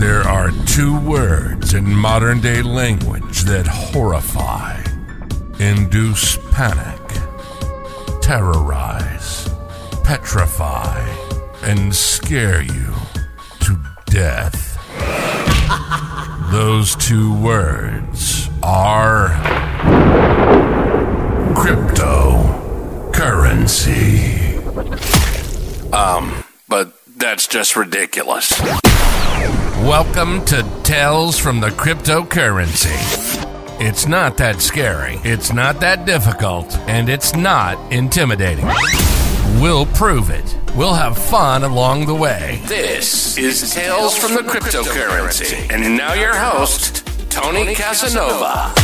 There are two words in modern day language that horrify, induce panic, terrorize, petrify, and scare you to death. Those two words are cryptocurrency. Um, but that's just ridiculous. Welcome to Tales from the Cryptocurrency. It's not that scary, it's not that difficult, and it's not intimidating. We'll prove it. We'll have fun along the way. This is Tales from the Cryptocurrency. And now your host, Tony Casanova.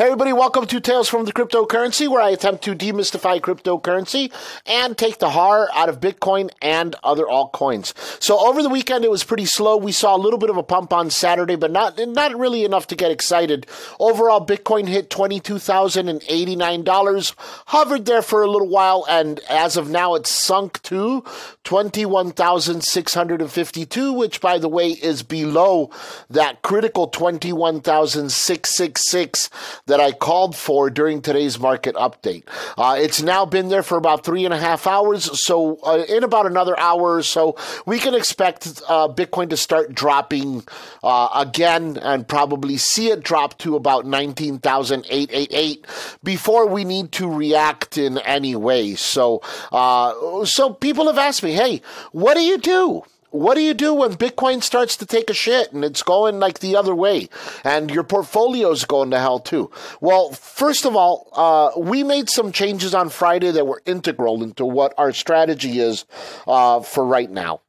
Hey, everybody, welcome to Tales from the Cryptocurrency, where I attempt to demystify cryptocurrency and take the horror out of Bitcoin and other altcoins. So, over the weekend, it was pretty slow. We saw a little bit of a pump on Saturday, but not, not really enough to get excited. Overall, Bitcoin hit $22,089, hovered there for a little while, and as of now, it's sunk to 21,652, which, by the way, is below that critical 21,666 that I called for during today's market update. Uh, it's now been there for about three and a half hours. So, uh, in about another hour or so, we can expect uh, Bitcoin to start dropping uh, again and probably see it drop to about 19,888 before we need to react in any way. So, uh, so people have asked me, hey, what do you do? What do you do when Bitcoin starts to take a shit and it's going like the other way and your portfolio's going to hell too? Well, first of all, uh, we made some changes on Friday that were integral into what our strategy is uh, for right now.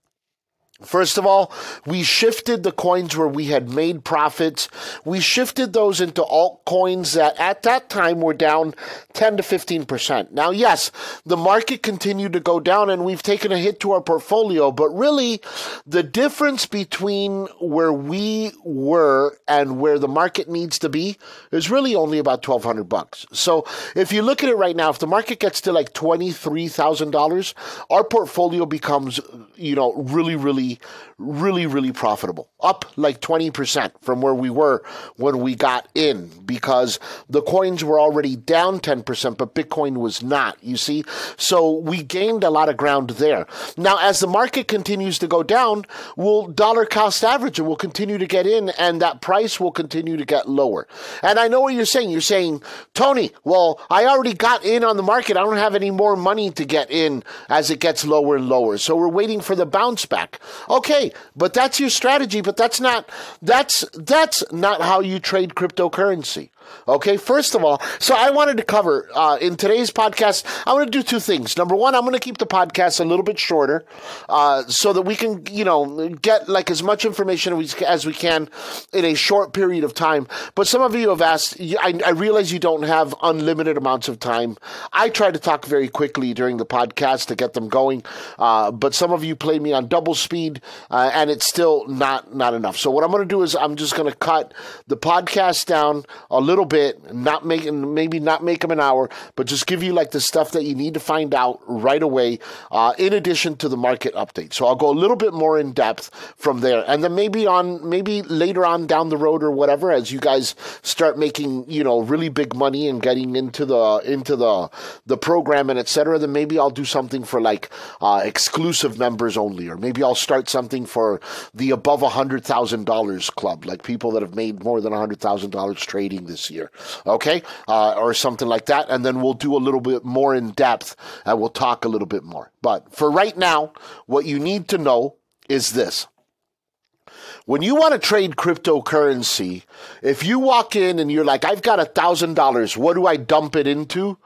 First of all, we shifted the coins where we had made profits. We shifted those into altcoins that at that time were down 10 to 15%. Now, yes, the market continued to go down and we've taken a hit to our portfolio, but really the difference between where we were and where the market needs to be is really only about 1200 bucks. So if you look at it right now, if the market gets to like $23,000, our portfolio becomes, you know, really, really really, really profitable. Up like 20% from where we were when we got in because the coins were already down 10%, but Bitcoin was not, you see? So we gained a lot of ground there. Now, as the market continues to go down, we'll dollar cost average and we'll continue to get in and that price will continue to get lower. And I know what you're saying. You're saying, Tony, well, I already got in on the market. I don't have any more money to get in as it gets lower and lower. So we're waiting for the bounce back. Okay, but that's your strategy, but that's not that's that's not how you trade cryptocurrency. Okay, first of all, so I wanted to cover uh, in today's podcast. I want to do two things. Number one, I'm going to keep the podcast a little bit shorter, uh, so that we can, you know, get like as much information as we can in a short period of time. But some of you have asked. I, I realize you don't have unlimited amounts of time. I try to talk very quickly during the podcast to get them going, uh, but some of you play me on double speed, uh, and it's still not not enough. So what I'm going to do is I'm just going to cut the podcast down a little little bit, not making maybe not make them an hour, but just give you like the stuff that you need to find out right away. Uh, in addition to the market update, so I'll go a little bit more in depth from there, and then maybe on maybe later on down the road or whatever, as you guys start making you know really big money and getting into the into the the program and etc. Then maybe I'll do something for like uh, exclusive members only, or maybe I'll start something for the above a hundred thousand dollars club, like people that have made more than a hundred thousand dollars trading this year, okay, uh, or something like that, and then we'll do a little bit more in depth and we'll talk a little bit more. But for right now, what you need to know is this. When you want to trade cryptocurrency, if you walk in and you're like, I've got a thousand dollars, what do I dump it into?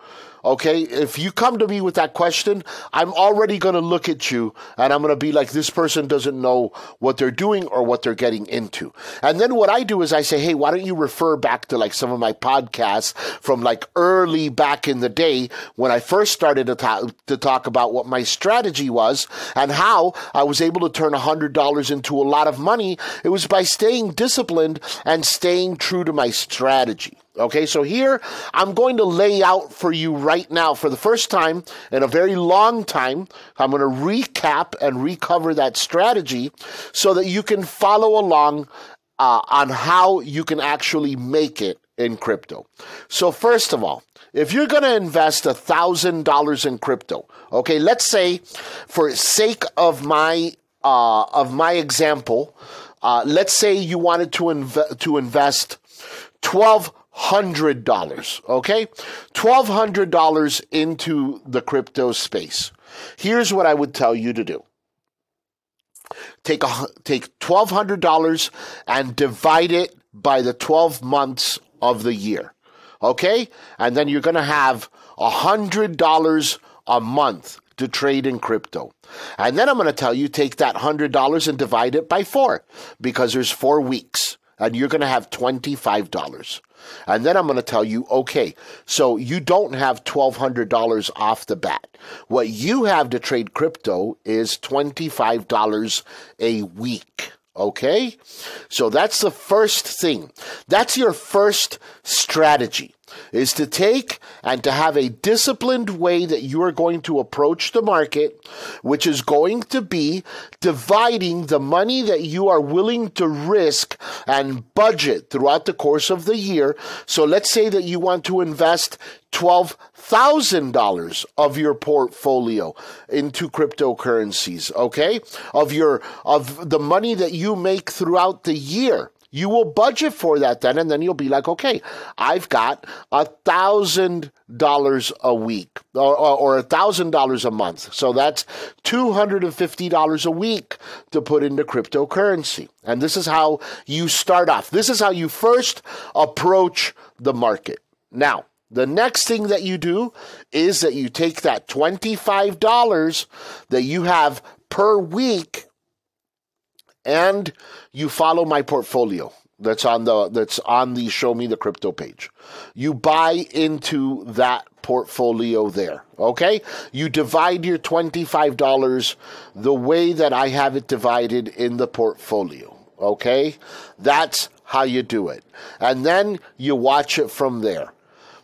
Okay, if you come to me with that question, I'm already going to look at you and I'm going to be like, this person doesn't know what they're doing or what they're getting into. And then what I do is I say, hey, why don't you refer back to like some of my podcasts from like early back in the day when I first started to talk, to talk about what my strategy was and how I was able to turn $100 into a lot of money. It was by staying disciplined and staying true to my strategy. Okay, so here I'm going to lay out for you right now for the first time in a very long time. I'm going to recap and recover that strategy so that you can follow along uh, on how you can actually make it in crypto. So, first of all, if you're going to invest $1,000 in crypto, okay, let's say for sake of my uh, of my example, uh, let's say you wanted to inv- to invest twelve hundred dollars. Okay, twelve hundred dollars into the crypto space. Here's what I would tell you to do. Take a take twelve hundred dollars and divide it by the twelve months of the year. Okay, and then you're going to have a hundred dollars a month to trade in crypto. And then I'm going to tell you take that $100 and divide it by four because there's four weeks and you're going to have $25. And then I'm going to tell you, okay, so you don't have $1,200 off the bat. What you have to trade crypto is $25 a week. Okay? So that's the first thing. That's your first strategy is to take and to have a disciplined way that you are going to approach the market, which is going to be dividing the money that you are willing to risk and budget throughout the course of the year. So let's say that you want to invest $12,000 of your portfolio into cryptocurrencies, okay? Of your, of the money that you make throughout the year. You will budget for that then, and then you'll be like, okay, I've got a thousand dollars a week or a thousand dollars a month. So that's $250 a week to put into cryptocurrency. And this is how you start off. This is how you first approach the market. Now, the next thing that you do is that you take that $25 that you have per week and you follow my portfolio that's on the that's on the show me the crypto page. You buy into that portfolio there okay? You divide your $25 the way that i have it divided in the portfolio okay? That's how you do it. And then you watch it from there.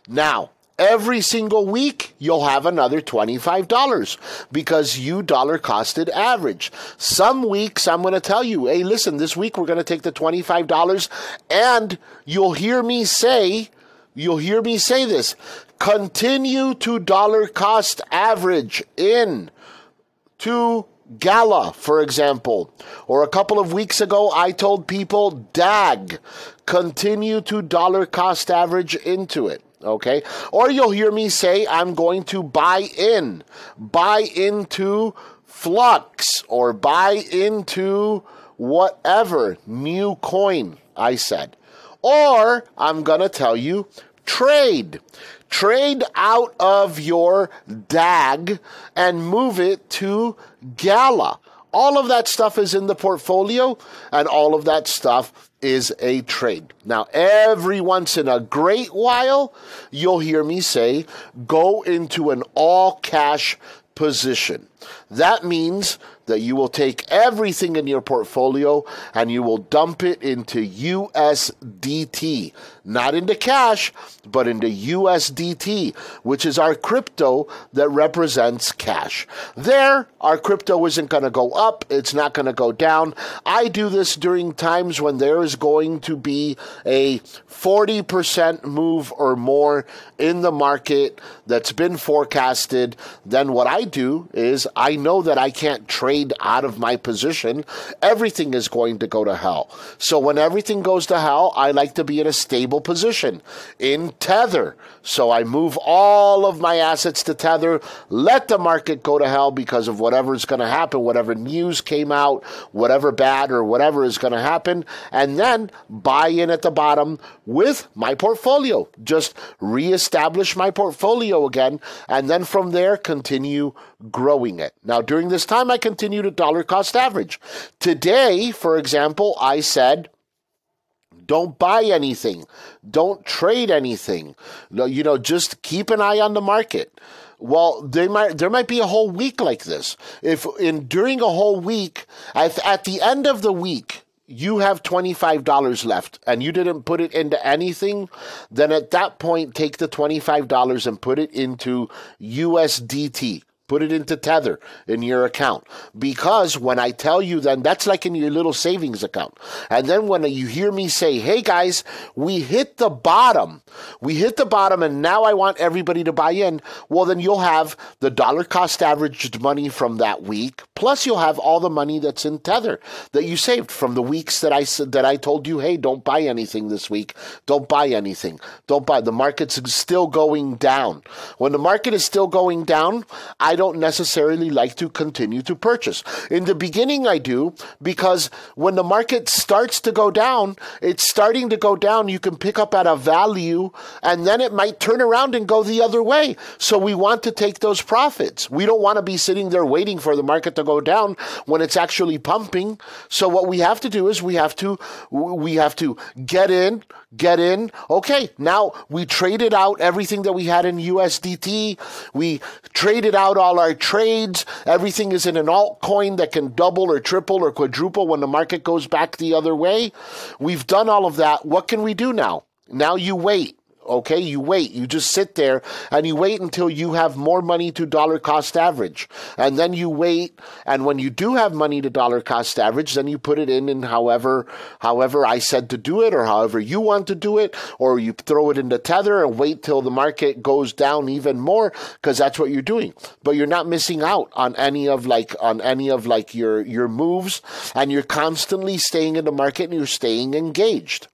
Now every single week you'll have another $25 because you dollar costed average. Some weeks I'm going to tell you, hey, listen, this week we're going to take the $25 and you'll hear me say, you'll hear me say this, continue to dollar cost average in to Gala, for example. Or a couple of weeks ago, I told people DAG, continue to dollar cost average into it okay? Or you'll hear me say, I'm going to buy in, buy into Flux, or buy into whatever new coin I said. Or I'm going to tell you, trade. Trade out of your DAG and move it to Gala. All of that stuff is in the portfolio, and all of that stuff is a trade. Now, every once in a great while, you'll hear me say, go into an all cash position. That means that you will take everything in your portfolio and you will dump it into USDT, not into cash, but into USDT, which is our crypto that represents cash. There, our crypto isn't going to go up, it's not going to go down. I do this during times when there is going to be a 40% move or more in the market that's been forecasted. Then what I do is I know that I can't trade out of my position. Everything is going to go to hell. So when everything goes to hell, I like to be in a stable position in Tether. So I move all of my assets to Tether, let the market go to hell because of whatever is going to happen, whatever news came out, whatever bad or whatever is going to happen, and then buy in at the bottom with my portfolio. Just reestablish my portfolio again, and then from there continue growing it. Now, during this time, I continue to dollar cost average. Today, for example, I said, don't buy anything. Don't trade anything. You know, just keep an eye on the market. Well, they might there might be a whole week like this. If in during a whole week, at, at the end of the week, you have $25 left and you didn't put it into anything, then at that point, take the $25 and put it into USDT. Put it into Tether in your account. Because when I tell you, then that's like in your little savings account. And then when you hear me say, hey guys, we hit the bottom, we hit the bottom, and now I want everybody to buy in, well, then you'll have the dollar cost averaged money from that week, plus you'll have all the money that's in Tether that you saved from the weeks that I said that I told you, hey, don't buy anything this week. Don't buy anything. Don't buy. The market's still going down. When the market is still going down, I don't necessarily like to continue to purchase. In the beginning, I do because when the market starts to go down, it's starting to go down. You can pick up at a value and then it might turn around and go the other way. So we want to take those profits. We don't want to be sitting there waiting for the market to go down when it's actually pumping. So what we have to do is we have to, we have to get in, get in. Okay. Now we traded out everything that we had in USDT. We traded out all our trades. Everything is in an altcoin that can double or triple or quadruple when the market goes back the other way. We've done all of that. What can we do now? Now you wait. Okay, you wait. You just sit there and you wait until you have more money to dollar cost average. And then you wait. And when you do have money to dollar cost average, then you put it in in however, however I said to do it or however you want to do it, or you throw it into tether and wait till the market goes down even more because that's what you're doing. But you're not missing out on any of like, on any of like your, your moves and you're constantly staying in the market and you're staying engaged.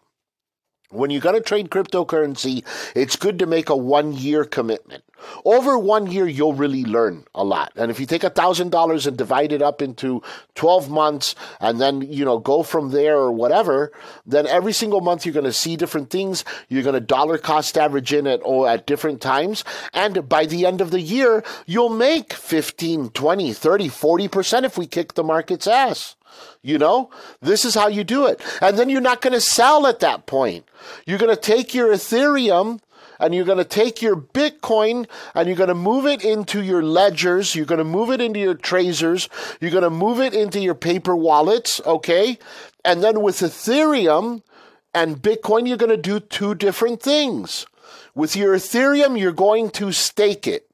When you're going to trade cryptocurrency, it's good to make a one year commitment. Over one year, you'll really learn a lot. And if you take a thousand dollars and divide it up into 12 months and then, you know, go from there or whatever, then every single month you're going to see different things. You're going to dollar cost average in at, oh, at different times. And by the end of the year, you'll make 15, 20, 30, 40% if we kick the market's ass. You know, this is how you do it. And then you're not going to sell at that point. You're going to take your Ethereum and you're going to take your Bitcoin and you're going to move it into your ledgers. You're going to move it into your Trezors. You're going to move it into your paper wallets. Okay. And then with Ethereum and Bitcoin, you're going to do two different things. With your Ethereum, you're going to stake it.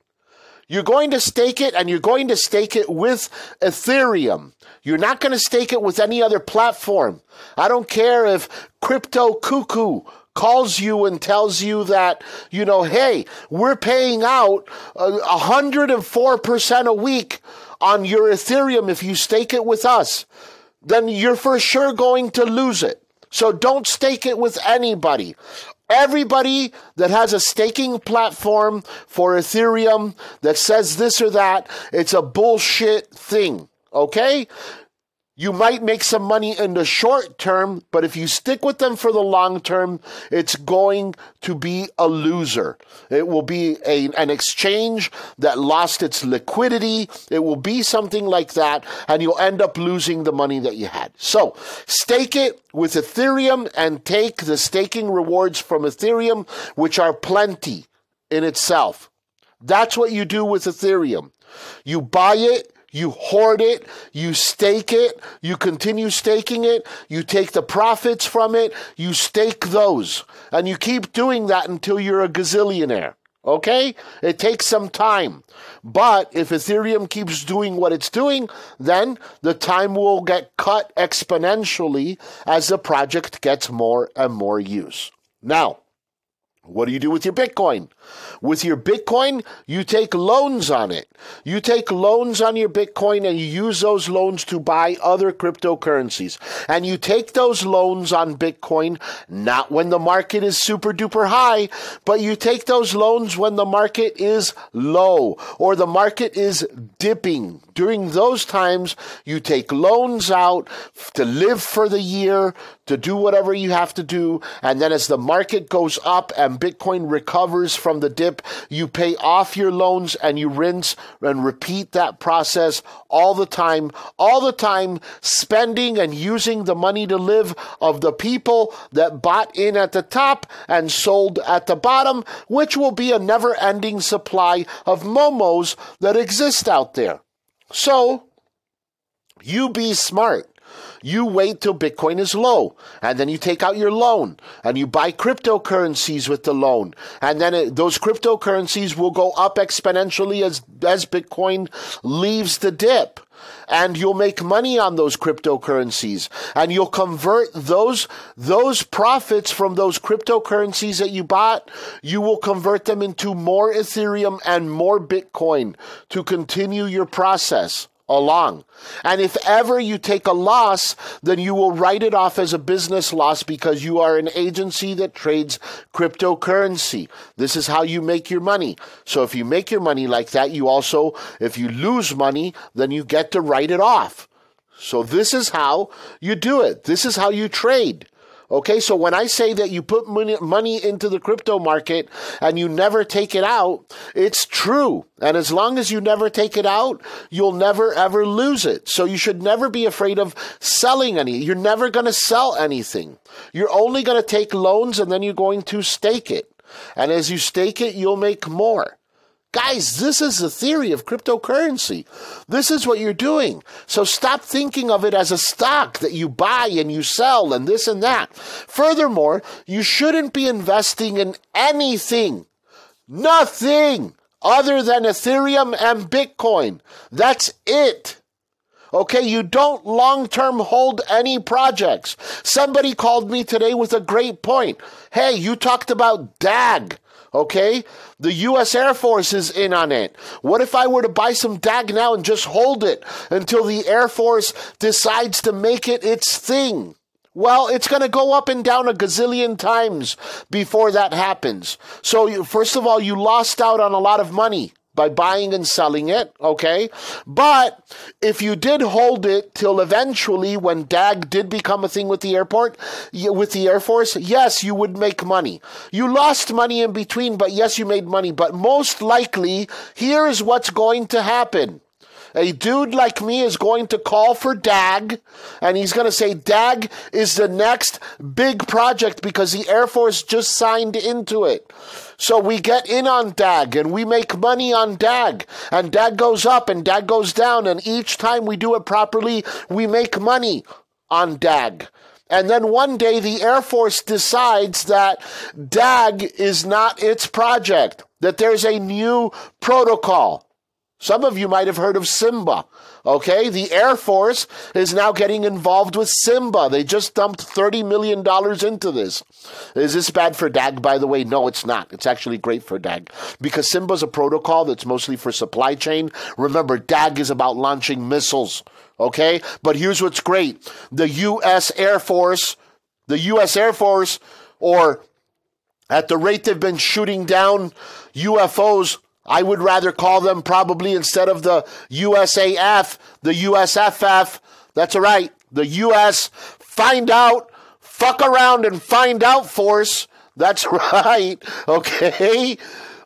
You're going to stake it and you're going to stake it with Ethereum. You're not going to stake it with any other platform. I don't care if Crypto Cuckoo calls you and tells you that, you know, hey, we're paying out uh, 104% a week on your Ethereum if you stake it with us. Then you're for sure going to lose it. So don't stake it with anybody. Everybody that has a staking platform for Ethereum that says this or that, it's a bullshit thing. Okay? You might make some money in the short term, but if you stick with them for the long term, it's going to be a loser. It will be a, an exchange that lost its liquidity. It will be something like that, and you'll end up losing the money that you had. So stake it with Ethereum and take the staking rewards from Ethereum, which are plenty in itself. That's what you do with Ethereum. You buy it, you hoard it, you stake it, you continue staking it, you take the profits from it, you stake those, and you keep doing that until you're a gazillionaire. Okay? It takes some time. But if Ethereum keeps doing what it's doing, then the time will get cut exponentially as the project gets more and more use. Now, What do you do with your Bitcoin? With your Bitcoin, you take loans on it. You take loans on your Bitcoin and you use those loans to buy other cryptocurrencies. And you take those loans on Bitcoin not when the market is super duper high, but you take those loans when the market is low or the market is dipping. During those times, you take loans out to live for the year, to do whatever you have to do. And then as the market goes up and Bitcoin recovers from the dip, you pay off your loans and you rinse and repeat that process all the time, all the time, spending and using the money to live of the people that bought in at the top and sold at the bottom, which will be a never ending supply of momos that exist out there. So, you be smart. You wait till Bitcoin is low, and then you take out your loan, and you buy cryptocurrencies with the loan, and then it, those cryptocurrencies will go up exponentially as as Bitcoin leaves the dip. And you'll make money on those cryptocurrencies and you'll convert those those profits from those cryptocurrencies that you bought you will convert them into more ethereum and more bitcoin to continue your process along. And if ever you take a loss, then you will write it off as a business loss because you are an agency that trades cryptocurrency. This is how you make your money. So if you make your money like that, you also, if you lose money, then you get to write it off. So this is how you do it. This is how you trade. Okay, so when I say that you put money, into the crypto market and you never take it out, it's true. And as long as you never take it out, you'll never ever lose it. So you should never be afraid of selling any. You're never going to sell anything. You're only going to take loans and then you're going to stake it. And as you stake it, you'll make more. Guys, this is the theory of cryptocurrency. This is what you're doing. So stop thinking of it as a stock that you buy and you sell and this and that. Furthermore, you shouldn't be investing in anything, nothing other than Ethereum and Bitcoin. That's it. Okay, you don't long term hold any projects. Somebody called me today with a great point. Hey, you talked about DAG. Okay? The U.S. Air Force is in on it. What if I were to buy some DAG now and just hold it until the Air Force decides to make it its thing? Well, it's going to go up and down a gazillion times before that happens. So, you, first of all, you lost out on a lot of money by buying and selling it, okay? But if you did hold it till eventually when DAG did become a thing with the airport, with the Air Force, yes, you would make money. You lost money in between, but yes, you made money. But most likely, here is what's going to happen. A dude like me is going to call for DAG, and he's going to say DAG is the next big project because the Air Force just signed into it. So we get in on DAG and we make money on DAG. And DAG goes up and DAG goes down. And each time we do it properly, we make money on DAG. And then one day the Air Force decides that DAG is not its project, that there's a new protocol. Some of you might have heard of Simba. Okay, the Air Force is now getting involved with Simba. They just dumped $30 million into this. Is this bad for DAG, by the way? No, it's not. It's actually great for DAG because Simba's a protocol that's mostly for supply chain. Remember, DAG is about launching missiles. Okay, but here's what's great the U.S. Air Force, the U.S. Air Force, or at the rate they've been shooting down UFOs I would rather call them probably instead of the USAF, the USFF. That's all right. The US find out, fuck around and find out force. That's right. Okay.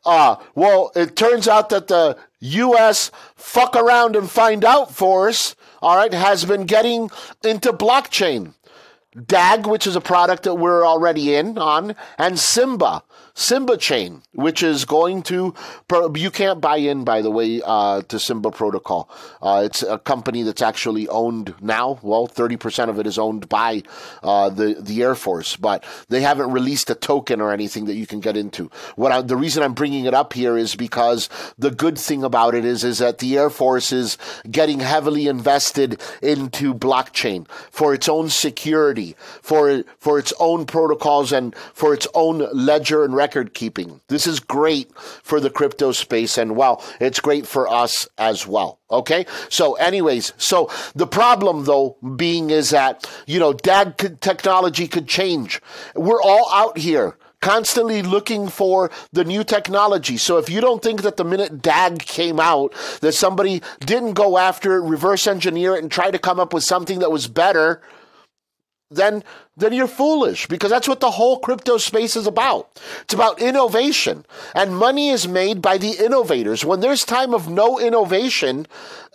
Uh, well, it turns out that the US fuck around and find out force, all right, has been getting into blockchain. DAG, which is a product that we're already in on, and Simba. Simba Chain, which is going to, you can't buy in, by the way, uh, to Simba Protocol. Uh, it's a company that's actually owned now. Well, 30% of it is owned by uh, the, the Air Force, but they haven't released a token or anything that you can get into. What I, the reason I'm bringing it up here is because the good thing about it is, is that the Air Force is getting heavily invested into blockchain for its own security, for, for its own protocols, and for its own ledger record keeping. This is great for the crypto space and well, it's great for us as well. Okay. So anyways, so the problem though being is that, you know, DAG technology could change. We're all out here constantly looking for the new technology. So if you don't think that the minute DAG came out, that somebody didn't go after it, reverse engineer it, and try to come up with something that was better, then then you're foolish because that's what the whole crypto space is about. It's about innovation and money is made by the innovators. When there's time of no innovation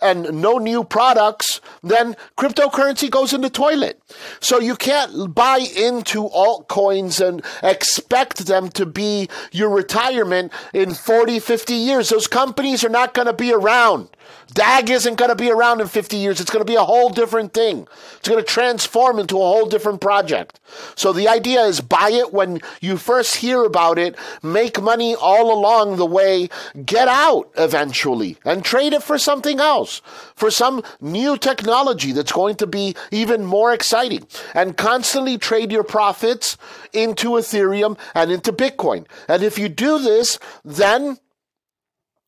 and no new products, then cryptocurrency goes in the toilet. So you can't buy into altcoins and expect them to be your retirement in 40, 50 years. Those companies are not going to be around. DAG isn't going to be around in 50 years. It's going to be a whole different thing. It's going to transform into a whole different project. So the idea is buy it when you first hear about it, make money all along the way, get out eventually and trade it for something else, for some new technology that's going to be even more exciting and constantly trade your profits into Ethereum and into Bitcoin. And if you do this, then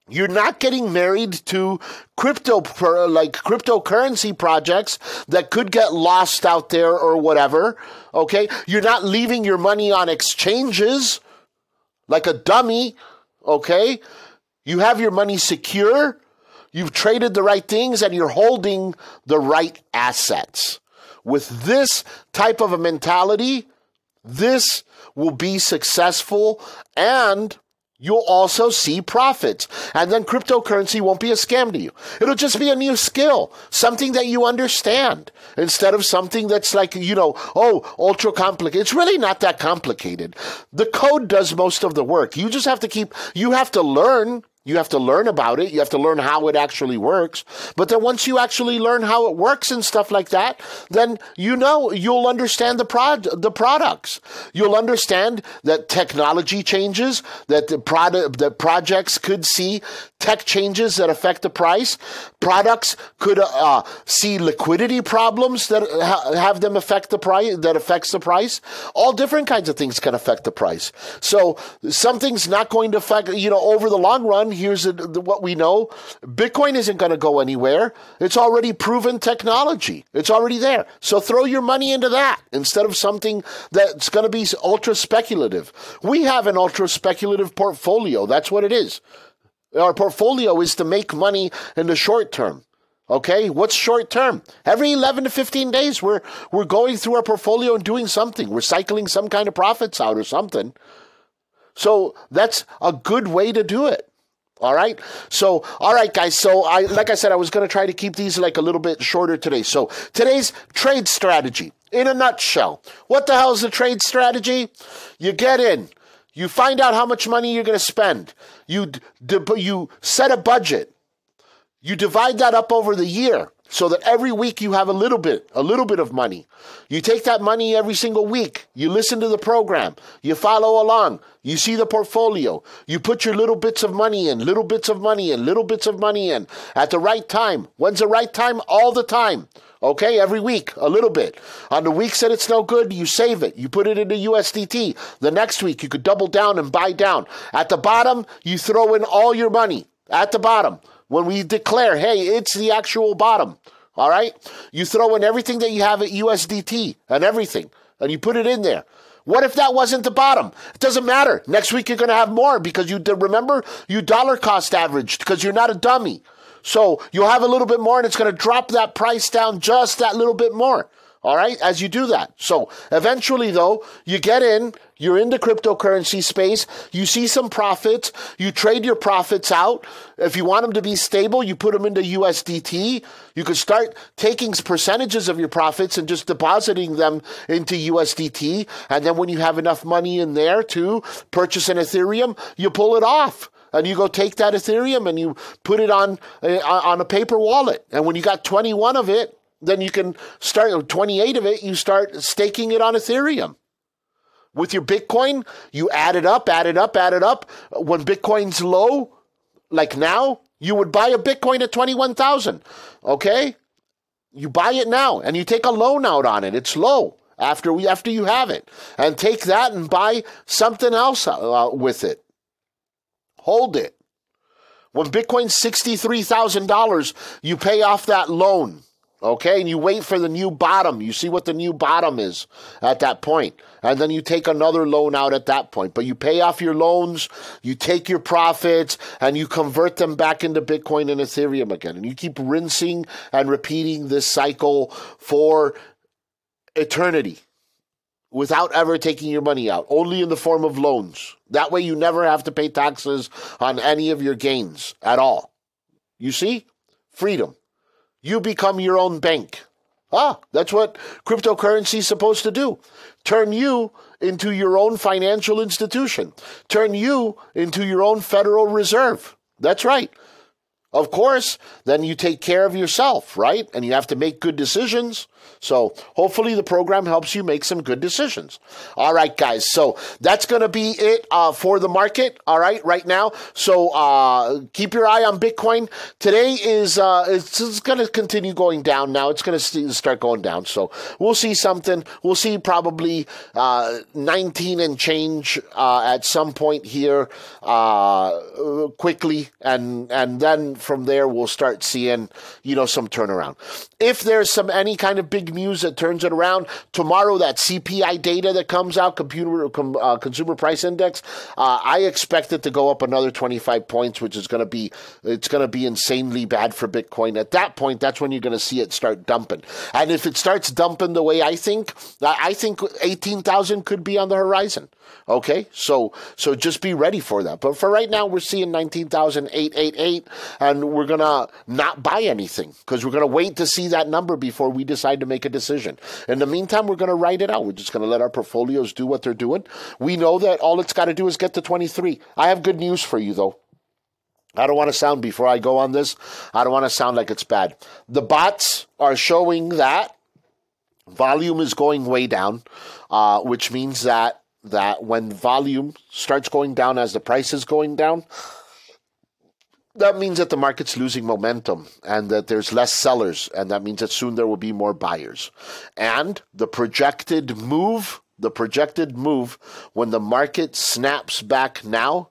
you're not getting married to crypto like cryptocurrency projects that could get lost out there or whatever. Okay, you're not leaving your money on exchanges like a dummy. Okay, you have your money secure. You've traded the right things and you're holding the right assets. With this type of a mentality, this will be successful and You'll also see profits. And then cryptocurrency won't be a scam to you. It'll just be a new skill, something that you understand instead of something that's like, you know, oh, ultra complicated. It's really not that complicated. The code does most of the work. You just have to keep, you have to learn you have to learn about it. You have to learn how it actually works. But then once you actually learn how it works and stuff like that, then you know you'll understand the prod the products. You'll understand that technology changes, that the product that projects could see tech changes that affect the price. Products could uh, see liquidity problems that ha- have them affect the price that affects the price. All different kinds of things can affect the price. So something's not going to affect you know over the long run here's what we know Bitcoin isn't going to go anywhere. It's already proven technology, it's already there. So throw your money into that instead of something that's going to be ultra speculative. We have an ultra speculative portfolio. That's what it is. Our portfolio is to make money in the short term. Okay, what's short term? Every 11 to 15 days, we're, we're going through our portfolio and doing something. We're cycling some kind of profits out or something. So that's a good way to do it. All right. So, all right, guys. So, I, like I said, I was going to try to keep these like a little bit shorter today. So, today's trade strategy in a nutshell. What the hell is the trade strategy? You get in, you find out how much money you're going to spend, you, you set a budget, you divide that up over the year so that every week you have a little bit, a little bit of money. You take that money every single week. You listen to the program. You follow along. You see the portfolio. You put your little bits of money in, little bits of money in, little bits of money in at the right time. When's the right time? All the time. Okay, every week, a little bit. On the weeks that it's no good, you save it. You put it into USDT. The next week, you could double down and buy down. At the bottom, you throw in all your money. At the bottom when we declare, hey, it's the actual bottom. All right? You throw in everything that you have at USDT and everything, and you put it in there. What if that wasn't the bottom? It doesn't matter. Next week you're going to have more because you remember you dollar cost averaged because you're not a dummy. So you'll have a little bit more and it's going to drop that price down just that little bit more. All right, as you do that. So eventually, though, you get in, you're in the cryptocurrency space, you see some profits, you trade your profits out. If you want them to be stable, you put them into USDT. You could start taking percentages of your profits and just depositing them into USDT. And then when you have enough money in there to purchase an Ethereum, you pull it off and you go take that Ethereum and you put it on uh, on a paper wallet. And when you got 21 of it, then you can start 28 of it, you start staking it on Ethereum. With your Bitcoin, you add it up, add it up, add it up. When Bitcoin's low, like now, you would buy a Bitcoin at 21,000. Okay? You buy it now and you take a loan out on it. It's low after we after you have it, and take that and buy something else uh, with it. Hold it. When Bitcoin's $63,000, you pay off that loan. Okay, and you wait for the new bottom. You see what the new bottom is at that point. And then you take another loan out at that point. But you pay off your loans, you take your profits, and you convert them back into Bitcoin and Ethereum again. And you keep rinsing and repeating this cycle for eternity without ever taking your money out, only in the form of loans. That way you never have to pay taxes on any of your gains at all. You see? Freedom. You become your own bank. Ah, that's what cryptocurrency is supposed to do. Turn you into your own financial institution. Turn you into your own Federal Reserve. That's right. Of course, then you take care of yourself, right? And you have to make good decisions. So hopefully the program helps you make some good decisions. All right, guys. So that's going to be it uh, for the market. All right, right now. So uh, keep your eye on Bitcoin. Today is uh, it's, it's going to continue going down. Now it's going to start going down. So we'll see something. We'll see probably uh, 19 and change uh, at some point here uh, quickly, and and then from there we'll start seeing you know some turnaround. If there's some any kind of big news that turns it around. Tomorrow, that CPI data that comes out, computer uh, consumer price index, uh, I expect it to go up another 25 points, which is going to be it's going to be insanely bad for Bitcoin. At that point, that's when you're going to see it start dumping. And if it starts dumping the way I think, I think 18,000 could be on the horizon. Okay, so so just be ready for that. But for right now, we're seeing 19,888, and we're gonna not buy anything because we're gonna wait to see that number before we decide to make a decision. In the meantime, we're gonna write it out. We're just gonna let our portfolios do what they're doing. We know that all it's got to do is get to 23. I have good news for you though. I don't want to sound before I go on this. I don't want to sound like it's bad. The bots are showing that volume is going way down, uh, which means that that when volume starts going down as the price is going down, that means that the market's losing momentum and that there's less sellers, and that means that soon there will be more buyers. And the projected move, the projected move when the market snaps back now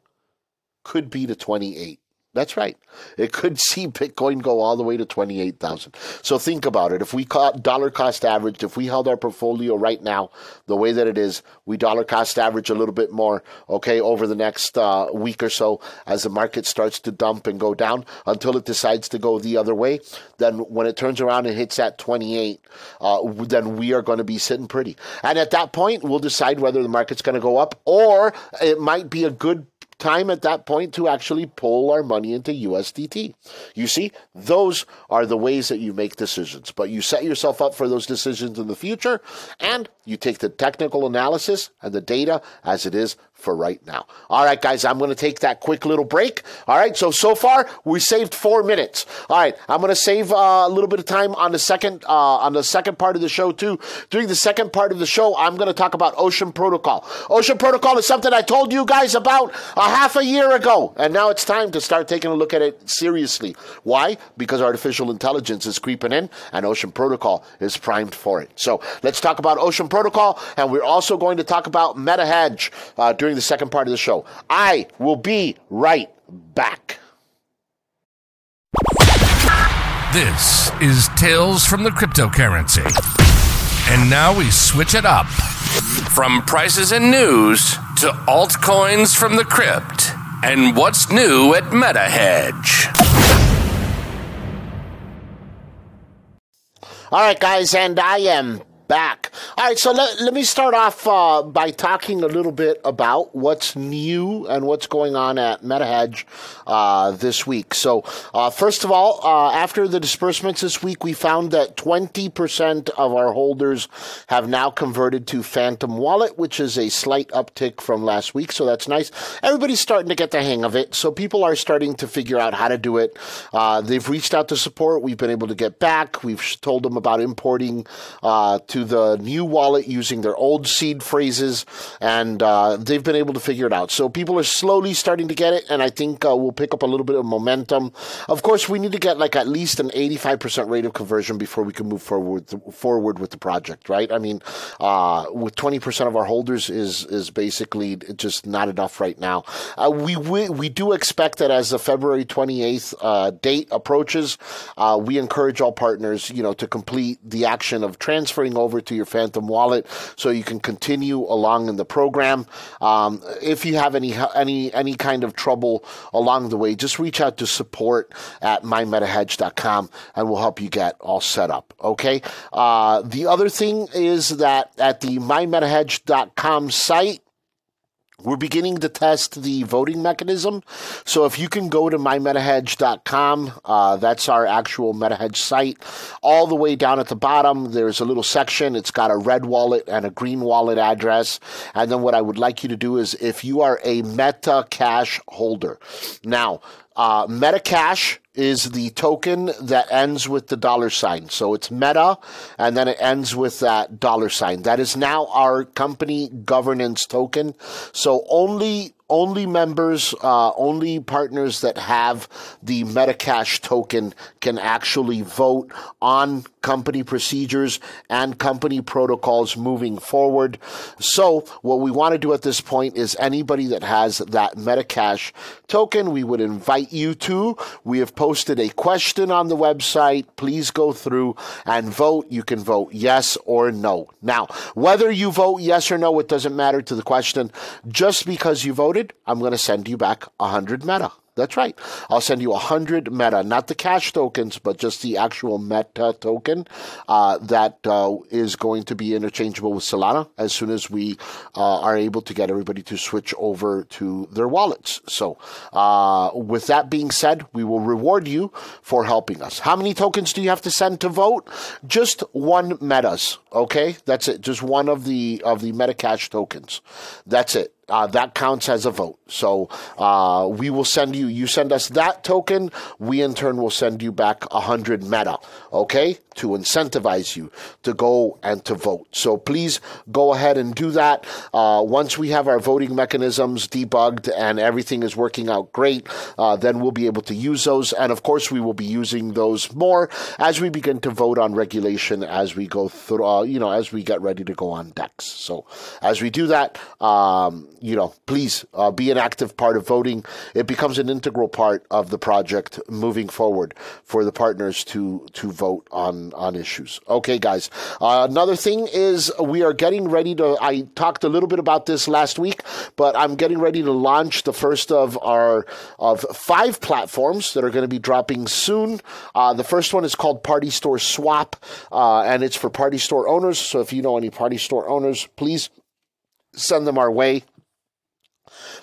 could be to 28. That's right. It could see Bitcoin go all the way to 28,000. So think about it. If we caught dollar cost average, if we held our portfolio right now the way that it is, we dollar cost average a little bit more, okay, over the next uh, week or so as the market starts to dump and go down until it decides to go the other way, then when it turns around and hits that 28, uh, then we are going to be sitting pretty. And at that point, we'll decide whether the market's going to go up or it might be a good time at that point to actually pull our money into USDT. You see, those are the ways that you make decisions, but you set yourself up for those decisions in the future and you take the technical analysis and the data as it is for right now. All right, guys, I'm going to take that quick little break. All right, so so far we saved four minutes. All right, I'm going to save uh, a little bit of time on the second uh, on the second part of the show too. During the second part of the show, I'm going to talk about Ocean Protocol. Ocean Protocol is something I told you guys about a half a year ago, and now it's time to start taking a look at it seriously. Why? Because artificial intelligence is creeping in, and Ocean Protocol is primed for it. So let's talk about Ocean Protocol, and we're also going to talk about MetaHedge uh, during the second part of the show. I will be right back. This is Tales from the Cryptocurrency. And now we switch it up from prices and news to altcoins from the crypt and what's new at MetaHedge. All right, guys, and I am back. All right, so let, let me start off uh, by talking a little bit about what's new and what's going on at MetaHedge uh, this week. So, uh, first of all, uh, after the disbursements this week, we found that 20% of our holders have now converted to Phantom Wallet, which is a slight uptick from last week. So that's nice. Everybody's starting to get the hang of it. So people are starting to figure out how to do it. Uh, they've reached out to support. We've been able to get back. We've told them about importing uh, to the new wallet using their old seed phrases, and uh, they've been able to figure it out. So people are slowly starting to get it, and I think uh, we'll pick up a little bit of momentum. Of course, we need to get like at least an 85% rate of conversion before we can move forward forward with the project, right? I mean, uh, with 20% of our holders is is basically just not enough right now. Uh, we, we we do expect that as the February 28th uh, date approaches, uh, we encourage all partners, you know, to complete the action of transferring over to your Phantom wallet so you can continue along in the program. Um, if you have any any any kind of trouble along the way, just reach out to support at mymetahedge.com and we'll help you get all set up. Okay. Uh, the other thing is that at the mymetahedge.com site, we're beginning to test the voting mechanism. So if you can go to mymetahedge.com, uh, that's our actual MetaHedge site. All the way down at the bottom, there's a little section. It's got a red wallet and a green wallet address. And then what I would like you to do is if you are a Meta Cash holder. Now, uh, Cash is the token that ends with the dollar sign. So it's Meta, and then it ends with that dollar sign. That is now our company governance token. So only only members, uh, only partners that have the Metacash token can actually vote on company procedures and company protocols moving forward. So, what we want to do at this point is anybody that has that Metacash token, we would invite you to. We have posted a question on the website. Please go through and vote. You can vote yes or no. Now, whether you vote yes or no, it doesn't matter to the question. Just because you voted, I'm going to send you back 100 meta. That's right. I'll send you a hundred meta, not the cash tokens, but just the actual meta token uh, that uh, is going to be interchangeable with Solana as soon as we uh, are able to get everybody to switch over to their wallets. So, uh, with that being said, we will reward you for helping us. How many tokens do you have to send to vote? Just one metas. Okay, that's it. Just one of the of the meta cash tokens. That's it uh, that counts as a vote. So uh, we will send you, you send us that token, we in turn will send you back 100 meta, okay, to incentivize you to go and to vote. So please go ahead and do that. Uh, once we have our voting mechanisms debugged and everything is working out great, uh, then we'll be able to use those. And of course, we will be using those more as we begin to vote on regulation as we go through, uh, you know, as we get ready to go on DEX. So as we do that, um, you know, please uh, be an active part of voting. It becomes an integral part of the project moving forward for the partners to to vote on on issues. Okay, guys. Uh, another thing is we are getting ready to. I talked a little bit about this last week, but I'm getting ready to launch the first of our of five platforms that are going to be dropping soon. Uh, the first one is called Party Store Swap, uh, and it's for Party Store owners. So if you know any Party Store owners, please send them our way.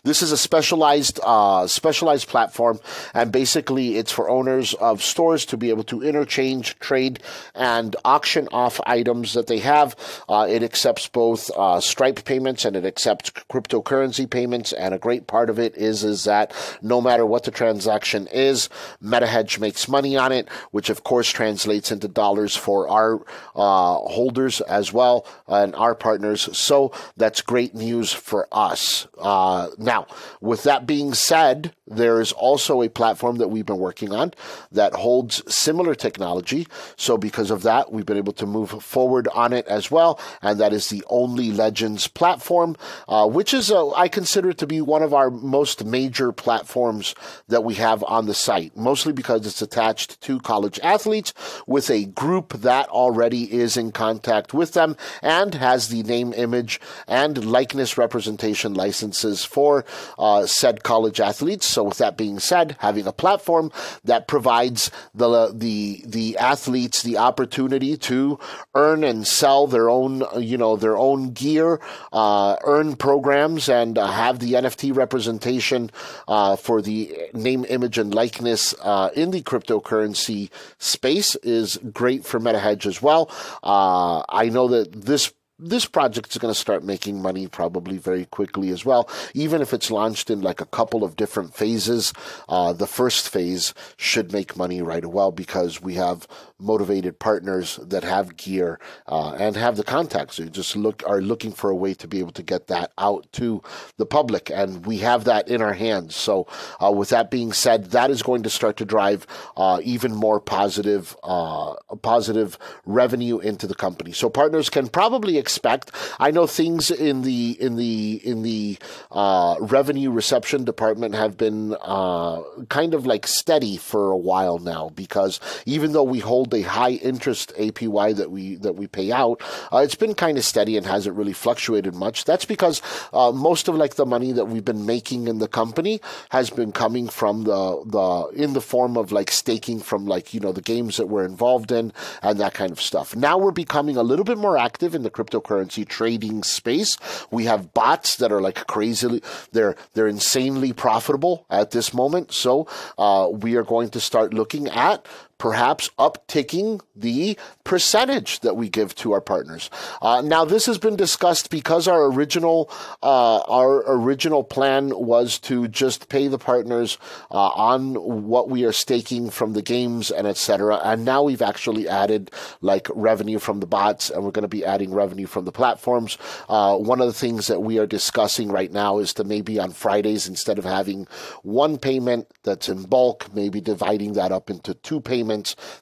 This is a specialized uh, specialized platform, and basically it's for owners of stores to be able to interchange, trade, and auction off items that they have. Uh, it accepts both uh, Stripe payments and it accepts cryptocurrency payments. And a great part of it is is that no matter what the transaction is, MetaHedge makes money on it, which of course translates into dollars for our uh, holders as well and our partners. So that's great news for us. Uh, now, with that being said, there is also a platform that we've been working on that holds similar technology. So, because of that, we've been able to move forward on it as well. And that is the Only Legends platform, uh, which is, uh, I consider to be one of our most major platforms that we have on the site, mostly because it's attached to college athletes with a group that already is in contact with them and has the name, image, and likeness representation licenses for uh, said college athletes. So, with that being said, having a platform that provides the the the athletes the opportunity to earn and sell their own you know their own gear, uh, earn programs, and uh, have the NFT representation uh, for the name, image, and likeness uh, in the cryptocurrency space is great for MetaHedge as well. Uh, I know that this this project is going to start making money probably very quickly as well. Even if it's launched in like a couple of different phases, uh, the first phase should make money right away because we have motivated partners that have gear uh, and have the contacts who just look are looking for a way to be able to get that out to the public, and we have that in our hands. So, uh, with that being said, that is going to start to drive uh, even more positive uh, positive revenue into the company. So, partners can probably expect. I know things in the in the in the uh, revenue reception department have been uh, kind of like steady for a while now because even though we hold a high interest APY that we that we pay out, uh, it's been kind of steady and hasn't really fluctuated much. That's because uh, most of like the money that we've been making in the company has been coming from the the in the form of like staking from like you know the games that we're involved in and that kind of stuff. Now we're becoming a little bit more active in the cryptocurrency trading space. We have bots that are like crazily they're they're insanely profitable at this moment. So uh, we are going to start looking at perhaps upticking the percentage that we give to our partners. Uh, now, this has been discussed because our original uh, our original plan was to just pay the partners uh, on what we are staking from the games and etc. And now we've actually added like revenue from the bots, and we're going to be adding revenue from the platforms. Uh, one of the things that we are discussing right now is to maybe on Fridays instead of having one payment that's in bulk, maybe dividing that up into two payments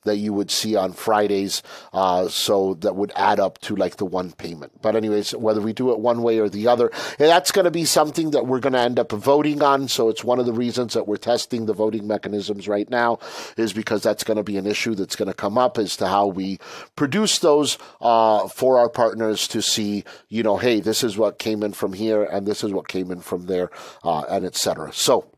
that you would see on Fridays. Uh, so that would add up to like the one payment. But anyways, whether we do it one way or the other, that's going to be something that we're going to end up voting on. So it's one of the reasons that we're testing the voting mechanisms right now is because that's going to be an issue that's going to come up as to how we produce those uh, for our partners to see, you know, hey, this is what came in from here and this is what came in from there, uh, and etc. So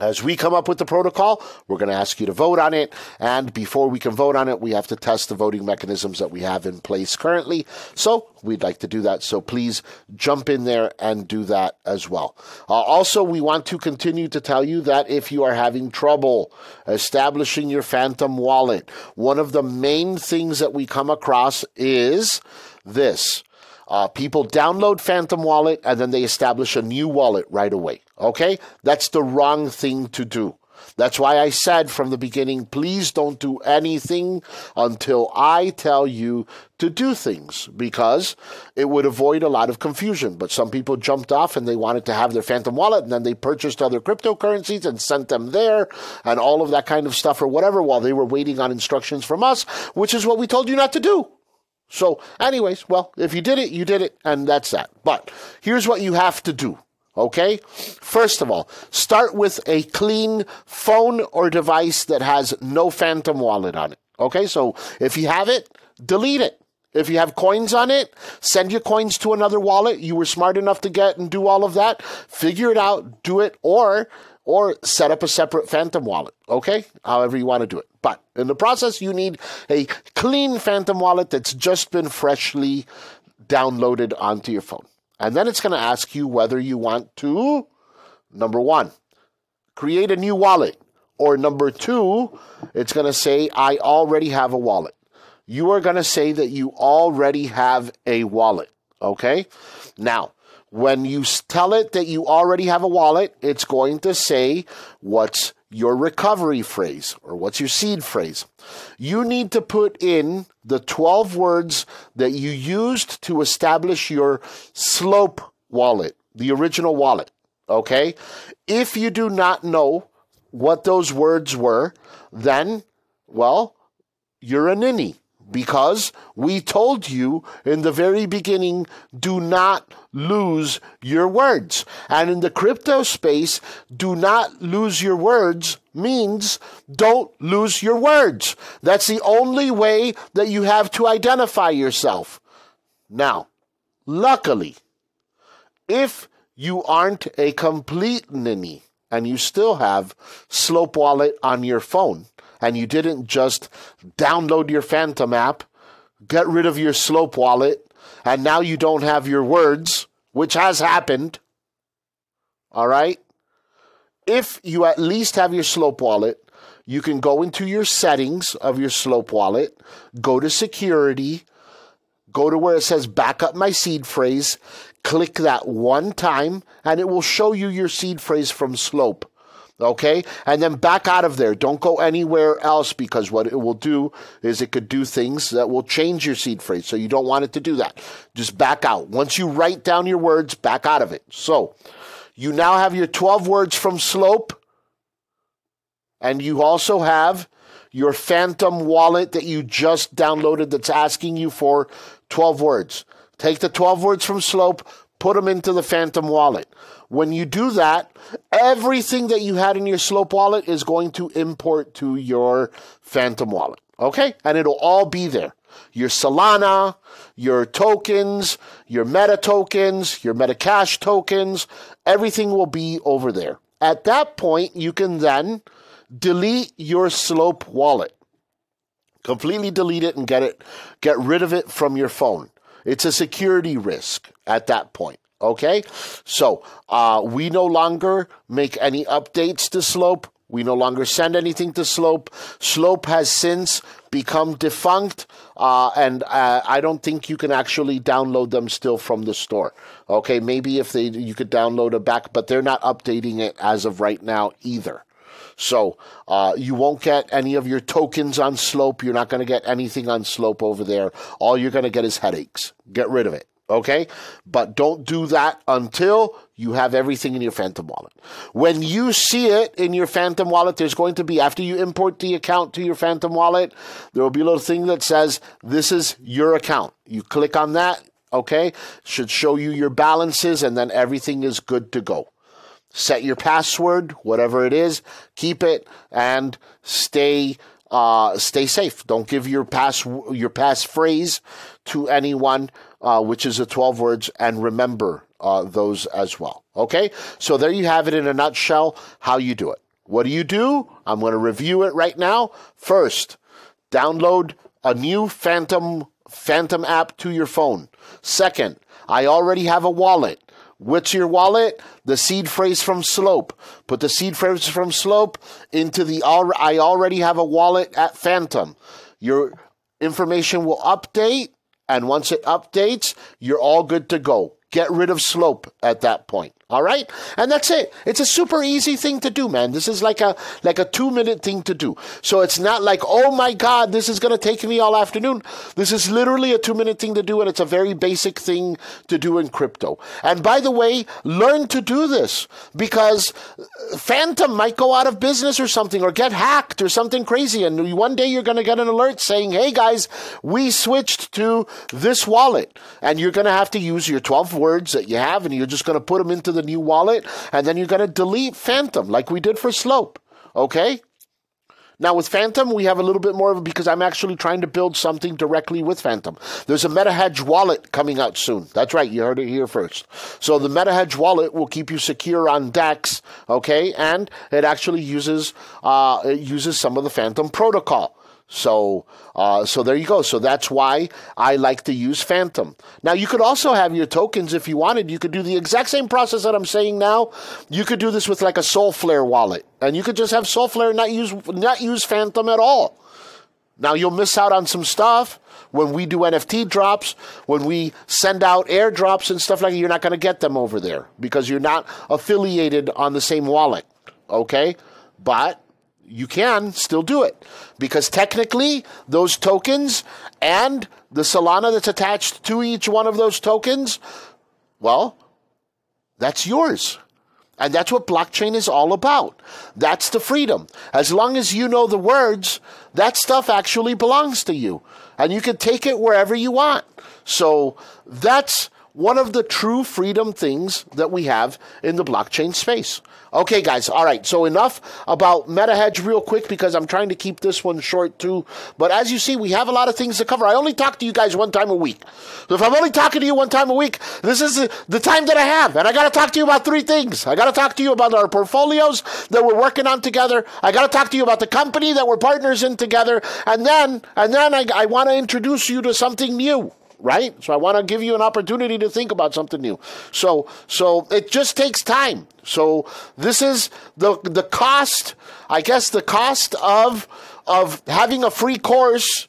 as we come up with the protocol, we're going to ask you to vote on it. And before we can vote on it, we have to test the voting mechanisms that we have in place currently. So we'd like to do that. So please jump in there and do that as well. Uh, also, we want to continue to tell you that if you are having trouble establishing your Phantom wallet, one of the main things that we come across is this. Uh, people download Phantom Wallet and then they establish a new wallet right away. Okay? That's the wrong thing to do. That's why I said from the beginning, please don't do anything until I tell you to do things because it would avoid a lot of confusion. But some people jumped off and they wanted to have their Phantom wallet and then they purchased other cryptocurrencies and sent them there and all of that kind of stuff or whatever while they were waiting on instructions from us, which is what we told you not to do. So, anyways, well, if you did it, you did it, and that's that. But here's what you have to do. Okay? First of all, start with a clean phone or device that has no Phantom wallet on it. Okay? So if you have it, delete it. If you have coins on it, send your coins to another wallet. You were smart enough to get and do all of that. Figure it out, do it, or or set up a separate Phantom wallet. Okay? However you want to do it. But in the process, you need a clean Phantom wallet that's just been freshly downloaded onto your phone. And then it's going to ask you whether you want to, number one, create a new wallet. Or number two, it's going to say, I already have a wallet. You are going to say that you already have a wallet. Okay? Now, when you tell it that you already have a wallet, it's going to say what's your recovery phrase or what's your seed phrase. You need to put in the 12 words that you used to establish your slope wallet, the original wallet. Okay? If you do not know what those words were, then, well, you're a ninny because we told you in the very beginning do not lose your words. And in the crypto space, do not lose your words means don't lose your words. That's the only way that you have to identify yourself. Now, luckily, if you aren't a complete ninny and you still have Slope Wallet on your phone, and you didn't just download your Phantom app, get rid of your Slope wallet, and now you don't have your words, which has happened. All right? If you at least have your Slope wallet, you can go into your settings of your Slope wallet, go to security, go to where it says backup my seed phrase, click that one time, and it will show you your seed phrase from Slope. Okay? And then back out of there. Don't go anywhere else because what it will do is it could do things that will change your seed phrase. So you don't want it to do that. Just back out. Once you write down your words, back out of it. So you now have your 12 words from Slope, and you also have your Phantom wallet that you just downloaded that's asking you for 12 words. Take the 12 words from Slope, put them into the Phantom wallet. When you do that, everything that you had in your Slope wallet is going to import to your Phantom wallet. Okay? And it'll all be there. Your Solana, your tokens, your Meta tokens, your Metacash tokens, everything will be over there. At that point, you can then delete your Slope wallet. Completely delete it and get it, get rid of it from your phone. It's a security risk at that point. Okay, so uh, we no longer make any updates to Slope. We no longer send anything to Slope. Slope has since become defunct, uh, and uh, I don't think you can actually download them still from the store. Okay, maybe if they you could download it back, but they're not updating it as of right now either. So uh, you won't get any of your tokens on Slope. You're not going to get anything on Slope over there. All you're going to get is headaches. Get rid of it. Okay? But don't do that until you have everything in your Phantom wallet. When you see it in your Phantom wallet, there's going to be, after you import the account to your Phantom wallet, there will be a little thing that says, This is your account. You click on that, okay? Should show you your balances, and then everything is good to go set your password, whatever it is, keep it, and stay uh, stay safe. Don't give your pass your pass phrase to anyone, uh, which is the twelve words, and remember uh, those as well. Okay, so there you have it in a nutshell. How you do it. What do you do? I'm going to review it right now. First, download a new Phantom Phantom app to your phone. Second, I already have a wallet. What's your wallet? The seed phrase from Slope. Put the seed phrase from Slope into the. I already have a wallet at Phantom. Your information will update, and once it updates, you're all good to go. Get rid of Slope at that point. All right? And that's it. It's a super easy thing to do, man. This is like a like a 2-minute thing to do. So it's not like, "Oh my god, this is going to take me all afternoon." This is literally a 2-minute thing to do and it's a very basic thing to do in crypto. And by the way, learn to do this because uh, Phantom might go out of business or something or get hacked or something crazy and one day you're going to get an alert saying, "Hey guys, we switched to this wallet." And you're going to have to use your 12 words that you have and you're just going to put them into the the new wallet, and then you're going to delete Phantom like we did for Slope. Okay? Now with Phantom, we have a little bit more of it because I'm actually trying to build something directly with Phantom. There's a MetaHedge wallet coming out soon. That's right, you heard it here first. So the MetaHedge wallet will keep you secure on DEX, okay, and it actually uses uh, it uses some of the Phantom protocol. So, uh, so there you go. So that's why I like to use Phantom. Now you could also have your tokens if you wanted. You could do the exact same process that I'm saying now. You could do this with like a Solflare wallet, and you could just have Solflare and not use not use Phantom at all. Now you'll miss out on some stuff when we do NFT drops, when we send out airdrops and stuff like that. You're not going to get them over there because you're not affiliated on the same wallet. Okay, but you can still do it because technically those tokens and the Solana that's attached to each one of those tokens, well, that's yours. And that's what blockchain is all about. That's the freedom. As long as you know the words, that stuff actually belongs to you. And you can take it wherever you want. So that's one of the true freedom things that we have in the blockchain space. Okay, guys. All right. So enough about MetaHedge real quick because I'm trying to keep this one short too. But as you see, we have a lot of things to cover. I only talk to you guys one time a week. So if I'm only talking to you one time a week, this is the time that I have. And I got to talk to you about three things. I got to talk to you about our portfolios that we're working on together. I got to talk to you about the company that we're partners in together. And then, and then I, I want to introduce you to something new right? So I want to give you an opportunity to think about something new. So so it just takes time. So this is the the cost, I guess the cost of of having a free course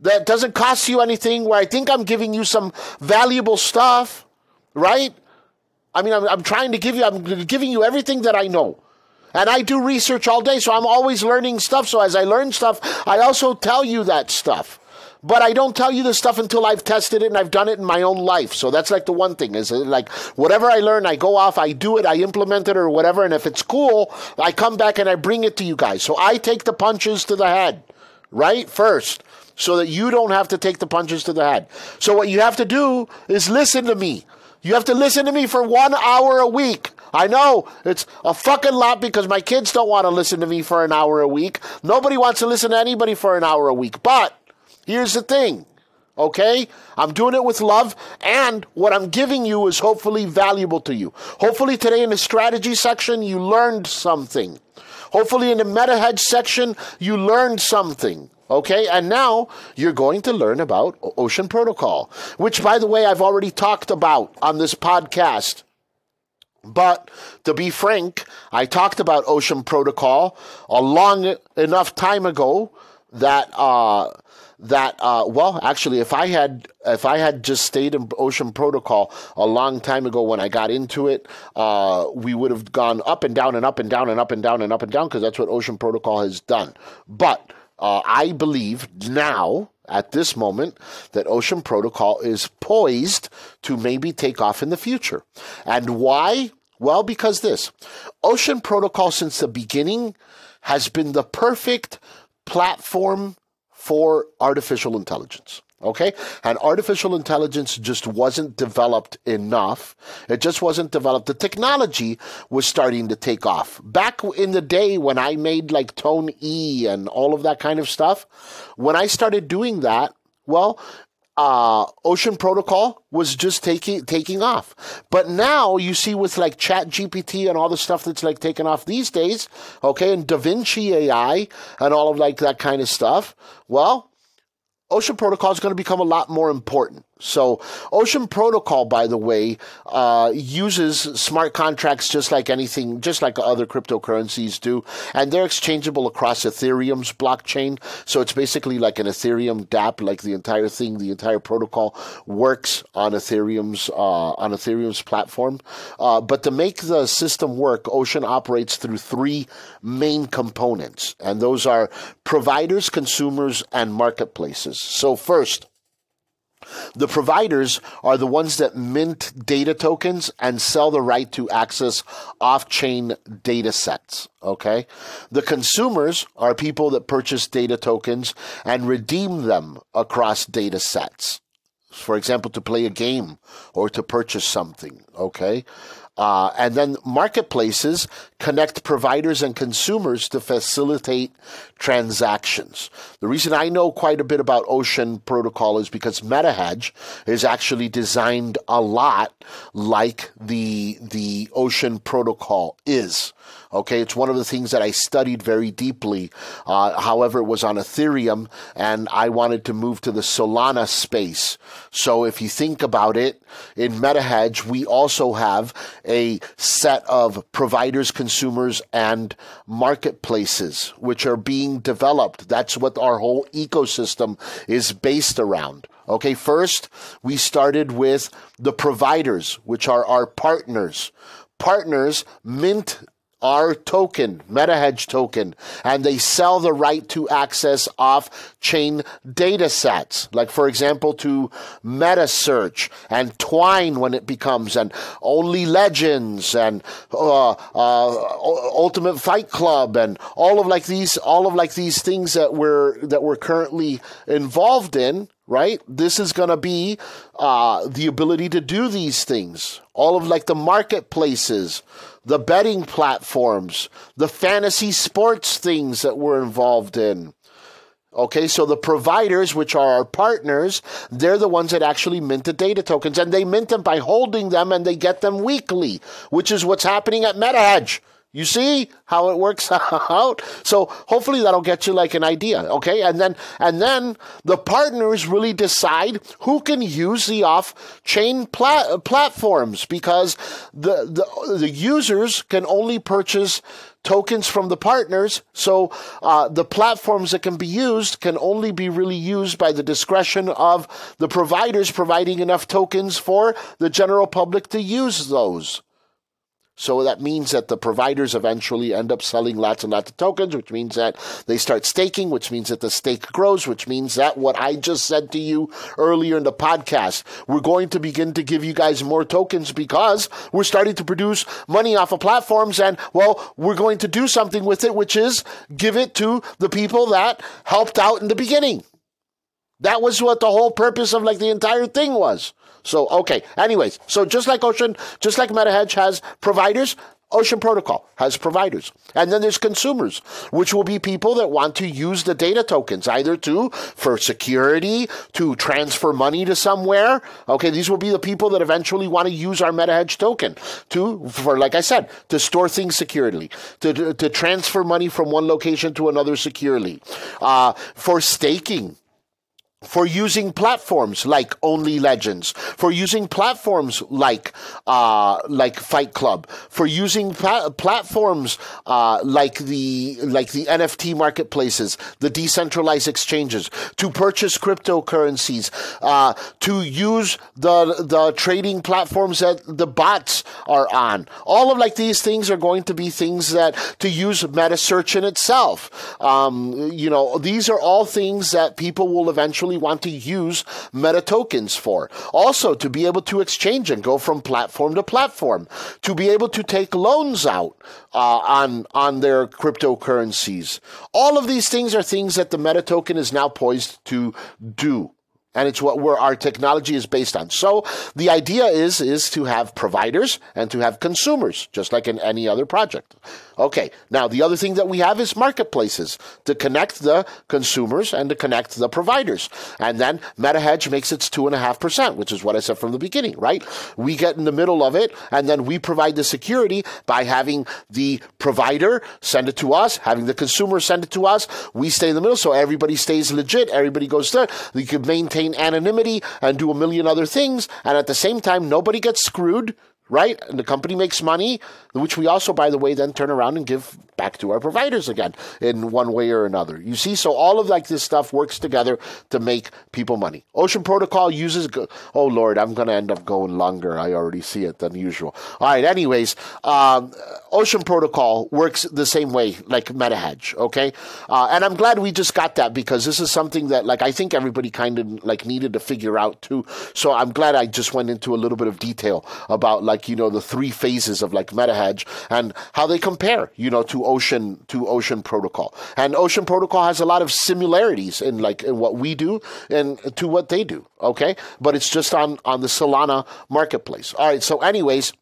that doesn't cost you anything where I think I'm giving you some valuable stuff, right? I mean, I'm, I'm trying to give you, I'm giving you everything that I know. And I do research all day, so I'm always learning stuff. So as I learn stuff, I also tell you that stuff. But I don't tell you this stuff until I've tested it and I've done it in my own life. So that's like the one thing is like whatever I learn, I go off, I do it, I implement it or whatever. And if it's cool, I come back and I bring it to you guys. So I take the punches to the head, right? First, so that you don't have to take the punches to the head. So what you have to do is listen to me. You have to listen to me for one hour a week. I know it's a fucking lot because my kids don't want to listen to me for an hour a week. Nobody wants to listen to anybody for an hour a week. But here's the thing. Okay? I'm doing it with love, and what I'm giving you is hopefully valuable to you. Hopefully, today in the strategy section, you learned something. Hopefully, in the meta hedge section, you learned something. Okay, and now you're going to learn about Ocean Protocol, which, by the way, I've already talked about on this podcast. But to be frank, I talked about Ocean Protocol a long enough time ago that uh, that uh, well, actually, if I had if I had just stayed in Ocean Protocol a long time ago when I got into it, uh, we would have gone up and down and up and down and up and down and up and down because that's what Ocean Protocol has done. But uh, I believe now at this moment that Ocean Protocol is poised to maybe take off in the future. And why? Well, because this Ocean Protocol, since the beginning, has been the perfect platform for artificial intelligence. Okay? And artificial intelligence just wasn't developed enough. It just wasn't developed. The technology was starting to take off. Back in the day when I made like Tone E and all of that kind of stuff, when I started doing that, well, uh, Ocean Protocol was just taking taking off. But now you see with like Chat GPT and all the stuff that's like taking off these days, okay, and DaVinci AI and all of like that kind of stuff. Well, Ocean Protocol is going to become a lot more important. So, Ocean Protocol, by the way, uh, uses smart contracts just like anything, just like other cryptocurrencies do, and they're exchangeable across Ethereum's blockchain. So, it's basically like an Ethereum DApp, like the entire thing, the entire protocol works on Ethereum's uh, on Ethereum's platform. Uh, but to make the system work, Ocean operates through three main components, and those are providers, consumers, and marketplaces. So, first the providers are the ones that mint data tokens and sell the right to access off chain data sets. Okay. The consumers are people that purchase data tokens and redeem them across data sets. For example, to play a game or to purchase something. Okay. Uh, and then marketplaces connect providers and consumers to facilitate transactions. The reason I know quite a bit about Ocean Protocol is because MetaHedge is actually designed a lot like the the Ocean Protocol is. Okay, it's one of the things that I studied very deeply. Uh, however, it was on Ethereum, and I wanted to move to the Solana space. So if you think about it, in MetaHedge, we also have a set of providers, consumers, and marketplaces which are being developed. That's what our whole ecosystem is based around. Okay, first, we started with the providers, which are our partners. Partners mint our token, MetaHedge token, and they sell the right to access off chain data sets. Like, for example, to MetaSearch and Twine when it becomes, and Only Legends and uh, uh, Ultimate Fight Club and all of like these, all of like these things that we're, that we're currently involved in right? This is going to be uh, the ability to do these things. All of like the marketplaces, the betting platforms, the fantasy sports things that we're involved in. Okay, so the providers, which are our partners, they're the ones that actually mint the data tokens, and they mint them by holding them and they get them weekly, which is what's happening at MetaHedge. You see how it works out? So hopefully that'll get you like an idea, okay? And then and then the partners really decide who can use the off-chain plat- platforms because the, the the users can only purchase tokens from the partners. So uh, the platforms that can be used can only be really used by the discretion of the providers providing enough tokens for the general public to use those. So that means that the providers eventually end up selling lots and lots of tokens, which means that they start staking, which means that the stake grows, which means that what I just said to you earlier in the podcast, we're going to begin to give you guys more tokens because we're starting to produce money off of platforms and, well, we're going to do something with it, which is give it to the people that helped out in the beginning. That was what the whole purpose of like the entire thing was. So, okay. Anyways, so just like Ocean, just like MetaHedge has providers, Ocean Protocol has providers. And then there's consumers, which will be people that want to use the data tokens either to, for security, to transfer money to somewhere. Okay. These will be the people that eventually want to use our MetaHedge token to, for, like I said, to store things securely, to, to, to transfer money from one location to another securely, uh, for staking for using platforms like Only Legends, for using platforms like uh, like Fight Club, for using platforms uh, like the like the NFT marketplaces, the decentralized exchanges, to purchase cryptocurrencies, uh, to use the the trading platforms that the bots are on. All of like these things are going to be things that to use meta search in itself. Um, you know, these are all things that people will eventually want to use meta tokens for. Also, to be able to exchange and go from platform to platform, to be able to take loans out uh, on on their cryptocurrencies. All of these things are things that the meta token is now poised to do and it's what our technology is based on. So the idea is is to have providers and to have consumers, just like in any other project. Okay, now the other thing that we have is marketplaces to connect the consumers and to connect the providers. And then MetaHedge makes its two and a half percent, which is what I said from the beginning, right? We get in the middle of it and then we provide the security by having the provider send it to us, having the consumer send it to us. We stay in the middle so everybody stays legit, everybody goes there. We can maintain anonymity and do a million other things. And at the same time, nobody gets screwed right? And the company makes money, which we also, by the way, then turn around and give back to our providers again in one way or another. You see, so all of like this stuff works together to make people money. Ocean Protocol uses, oh Lord, I'm going to end up going longer. I already see it than usual. All right. Anyways, um, Ocean Protocol works the same way like MetaHedge. Okay. Uh, and I'm glad we just got that because this is something that like I think everybody kind of like needed to figure out too. So I'm glad I just went into a little bit of detail about like, you know, the three phases of like MetaHedge and how they compare, you know, to Ocean to Ocean Protocol. And Ocean Protocol has a lot of similarities in like in what we do and to what they do. Okay, but it's just on on the Solana marketplace. All right. So, anyways.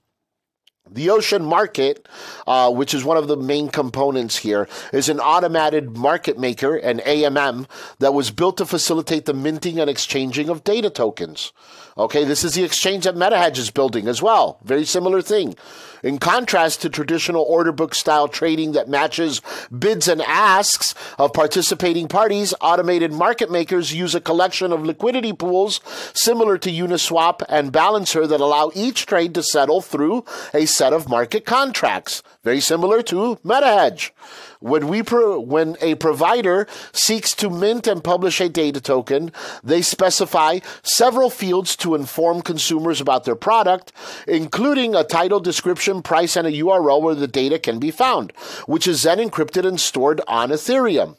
The ocean market, uh, which is one of the main components here, is an automated market maker, an AMM, that was built to facilitate the minting and exchanging of data tokens. Okay, this is the exchange that MetaHedge is building as well. Very similar thing. In contrast to traditional order book style trading that matches bids and asks of participating parties, automated market makers use a collection of liquidity pools similar to Uniswap and Balancer that allow each trade to settle through a set of market contracts. Very similar to MetaHedge. When we pro- when a provider seeks to mint and publish a data token, they specify several fields to inform consumers about their product, including a title, description, price, and a URL where the data can be found, which is then encrypted and stored on Ethereum.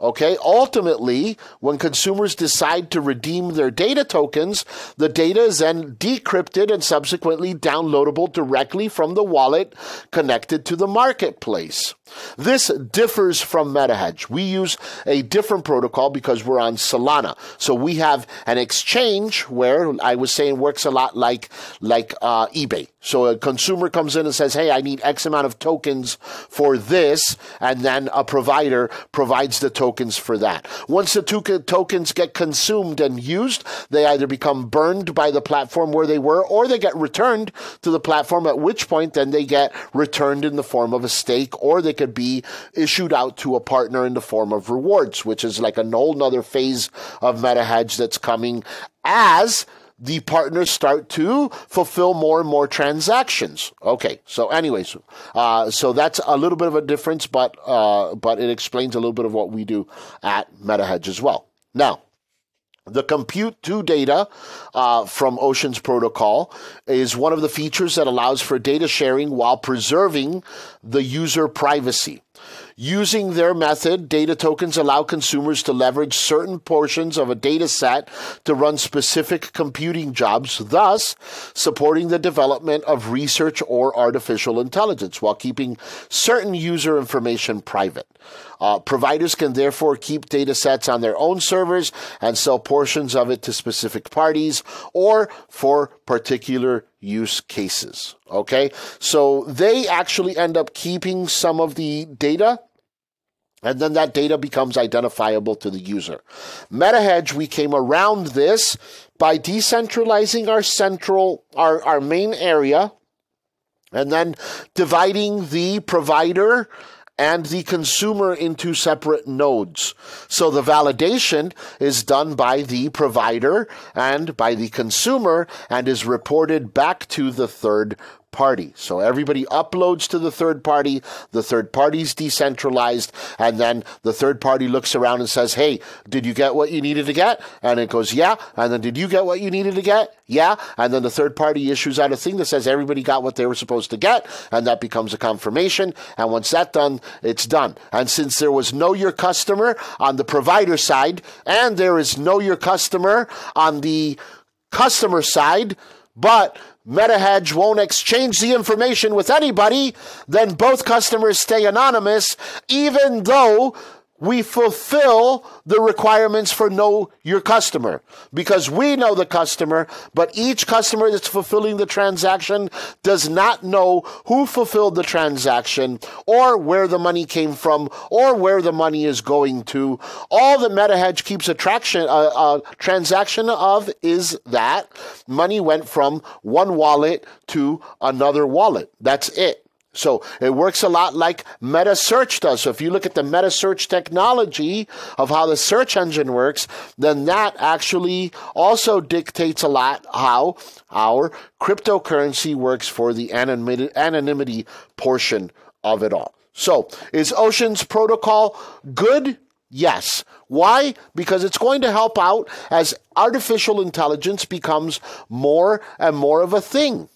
Okay. Ultimately, when consumers decide to redeem their data tokens, the data is then decrypted and subsequently downloadable directly from the wallet connected to the marketplace. This differs from MetaHedge. We use a different protocol because we're on Solana. So we have an exchange where I was saying works a lot like like uh, eBay. So a consumer comes in and says, "Hey, I need X amount of tokens for this," and then a provider provides the tokens for that. Once the to- tokens get consumed and used, they either become burned by the platform where they were, or they get returned to the platform. At which point, then they get returned in the form of a stake, or they could be issued out to a partner in the form of rewards, which is like a whole nother phase of MetaHedge that's coming as the partners start to fulfill more and more transactions. Okay, so anyways, uh, so that's a little bit of a difference, but uh, but it explains a little bit of what we do at MetaHedge as well. Now, The compute to data uh, from Ocean's protocol is one of the features that allows for data sharing while preserving the user privacy. Using their method, data tokens allow consumers to leverage certain portions of a data set to run specific computing jobs, thus supporting the development of research or artificial intelligence while keeping certain user information private. Uh, providers can therefore keep data sets on their own servers and sell portions of it to specific parties or for particular use cases. Okay. So they actually end up keeping some of the data and then that data becomes identifiable to the user. MetaHedge, we came around this by decentralizing our central, our, our main area, and then dividing the provider and the consumer into separate nodes. So the validation is done by the provider and by the consumer and is reported back to the third party. So everybody uploads to the third party. The third party's decentralized. And then the third party looks around and says, Hey, did you get what you needed to get? And it goes, Yeah. And then did you get what you needed to get? Yeah. And then the third party issues out a thing that says everybody got what they were supposed to get. And that becomes a confirmation. And once that's done, it's done. And since there was know your customer on the provider side and there is know your customer on the customer side, but MetaHedge won't exchange the information with anybody, then both customers stay anonymous, even though we fulfill the requirements for know your customer because we know the customer, but each customer that's fulfilling the transaction does not know who fulfilled the transaction or where the money came from or where the money is going to. All the MetaHedge keeps a traction, uh, uh, transaction of is that money went from one wallet to another wallet. That's it. So it works a lot like meta search does. So if you look at the meta search technology of how the search engine works, then that actually also dictates a lot how our cryptocurrency works for the anonymity, anonymity portion of it all. So is Ocean's protocol good? Yes. Why? Because it's going to help out as artificial intelligence becomes more and more of a thing.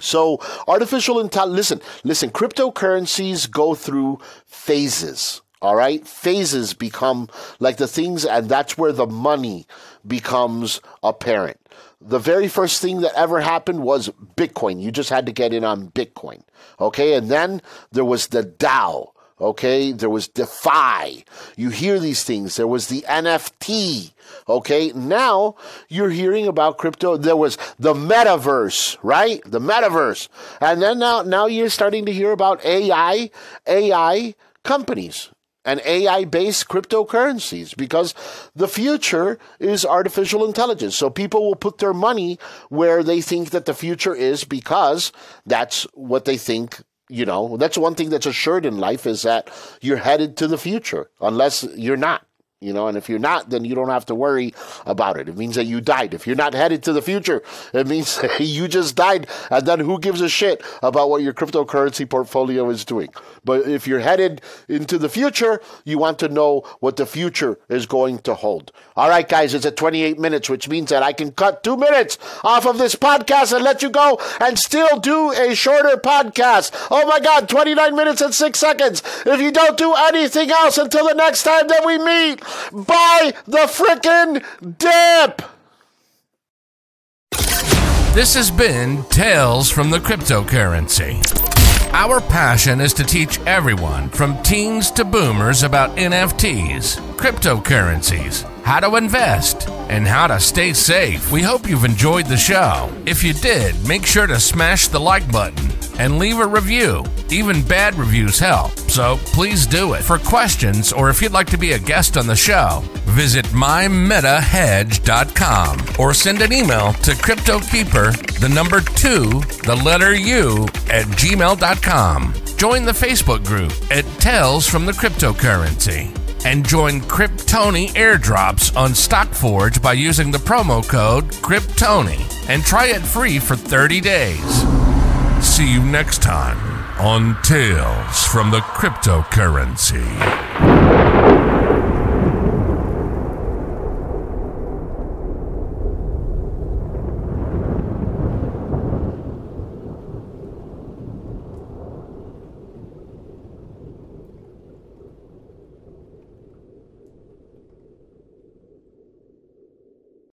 So artificial intelligence, listen, listen, cryptocurrencies go through phases. All right. Phases become like the things, and that's where the money becomes apparent. The very first thing that ever happened was Bitcoin. You just had to get in on Bitcoin. Okay. And then there was the DAO. Okay. There was DeFi. You hear these things. There was the NFT. Okay. Now you're hearing about crypto. There was the metaverse, right? The metaverse. And then now, now you're starting to hear about AI, AI companies and AI based cryptocurrencies because the future is artificial intelligence. So people will put their money where they think that the future is because that's what they think you know that's one thing that's assured in life is that you're headed to the future unless you're not you know and if you're not then you don't have to worry about it. It means that you died. If you're not headed to the future it means you just died and then who gives a shit about what your cryptocurrency portfolio is doing? But if you're headed into the future you want to know what the future is going to hold. All right guys it's at 28 minutes which means that i can cut two minutes off of this podcast and let you go and still do a shorter podcast. Oh my god 29 minutes and six seconds. If you don't do anything else until the next time that we meet Buy the frickin' dip! This has been Tales from the Cryptocurrency. Our passion is to teach everyone, from teens to boomers, about NFTs, cryptocurrencies, how to invest, and how to stay safe. We hope you've enjoyed the show. If you did, make sure to smash the like button and leave a review. Even bad reviews help, so please do it. For questions or if you'd like to be a guest on the show, visit mymetahedge.com or send an email to CryptoKeeper, the number two, the letter U, at gmail.com. Join the Facebook group at Tales from the Cryptocurrency and join Cryptony airdrops on StockForge by using the promo code Cryptony and try it free for 30 days. See you next time on Tales from the Cryptocurrency.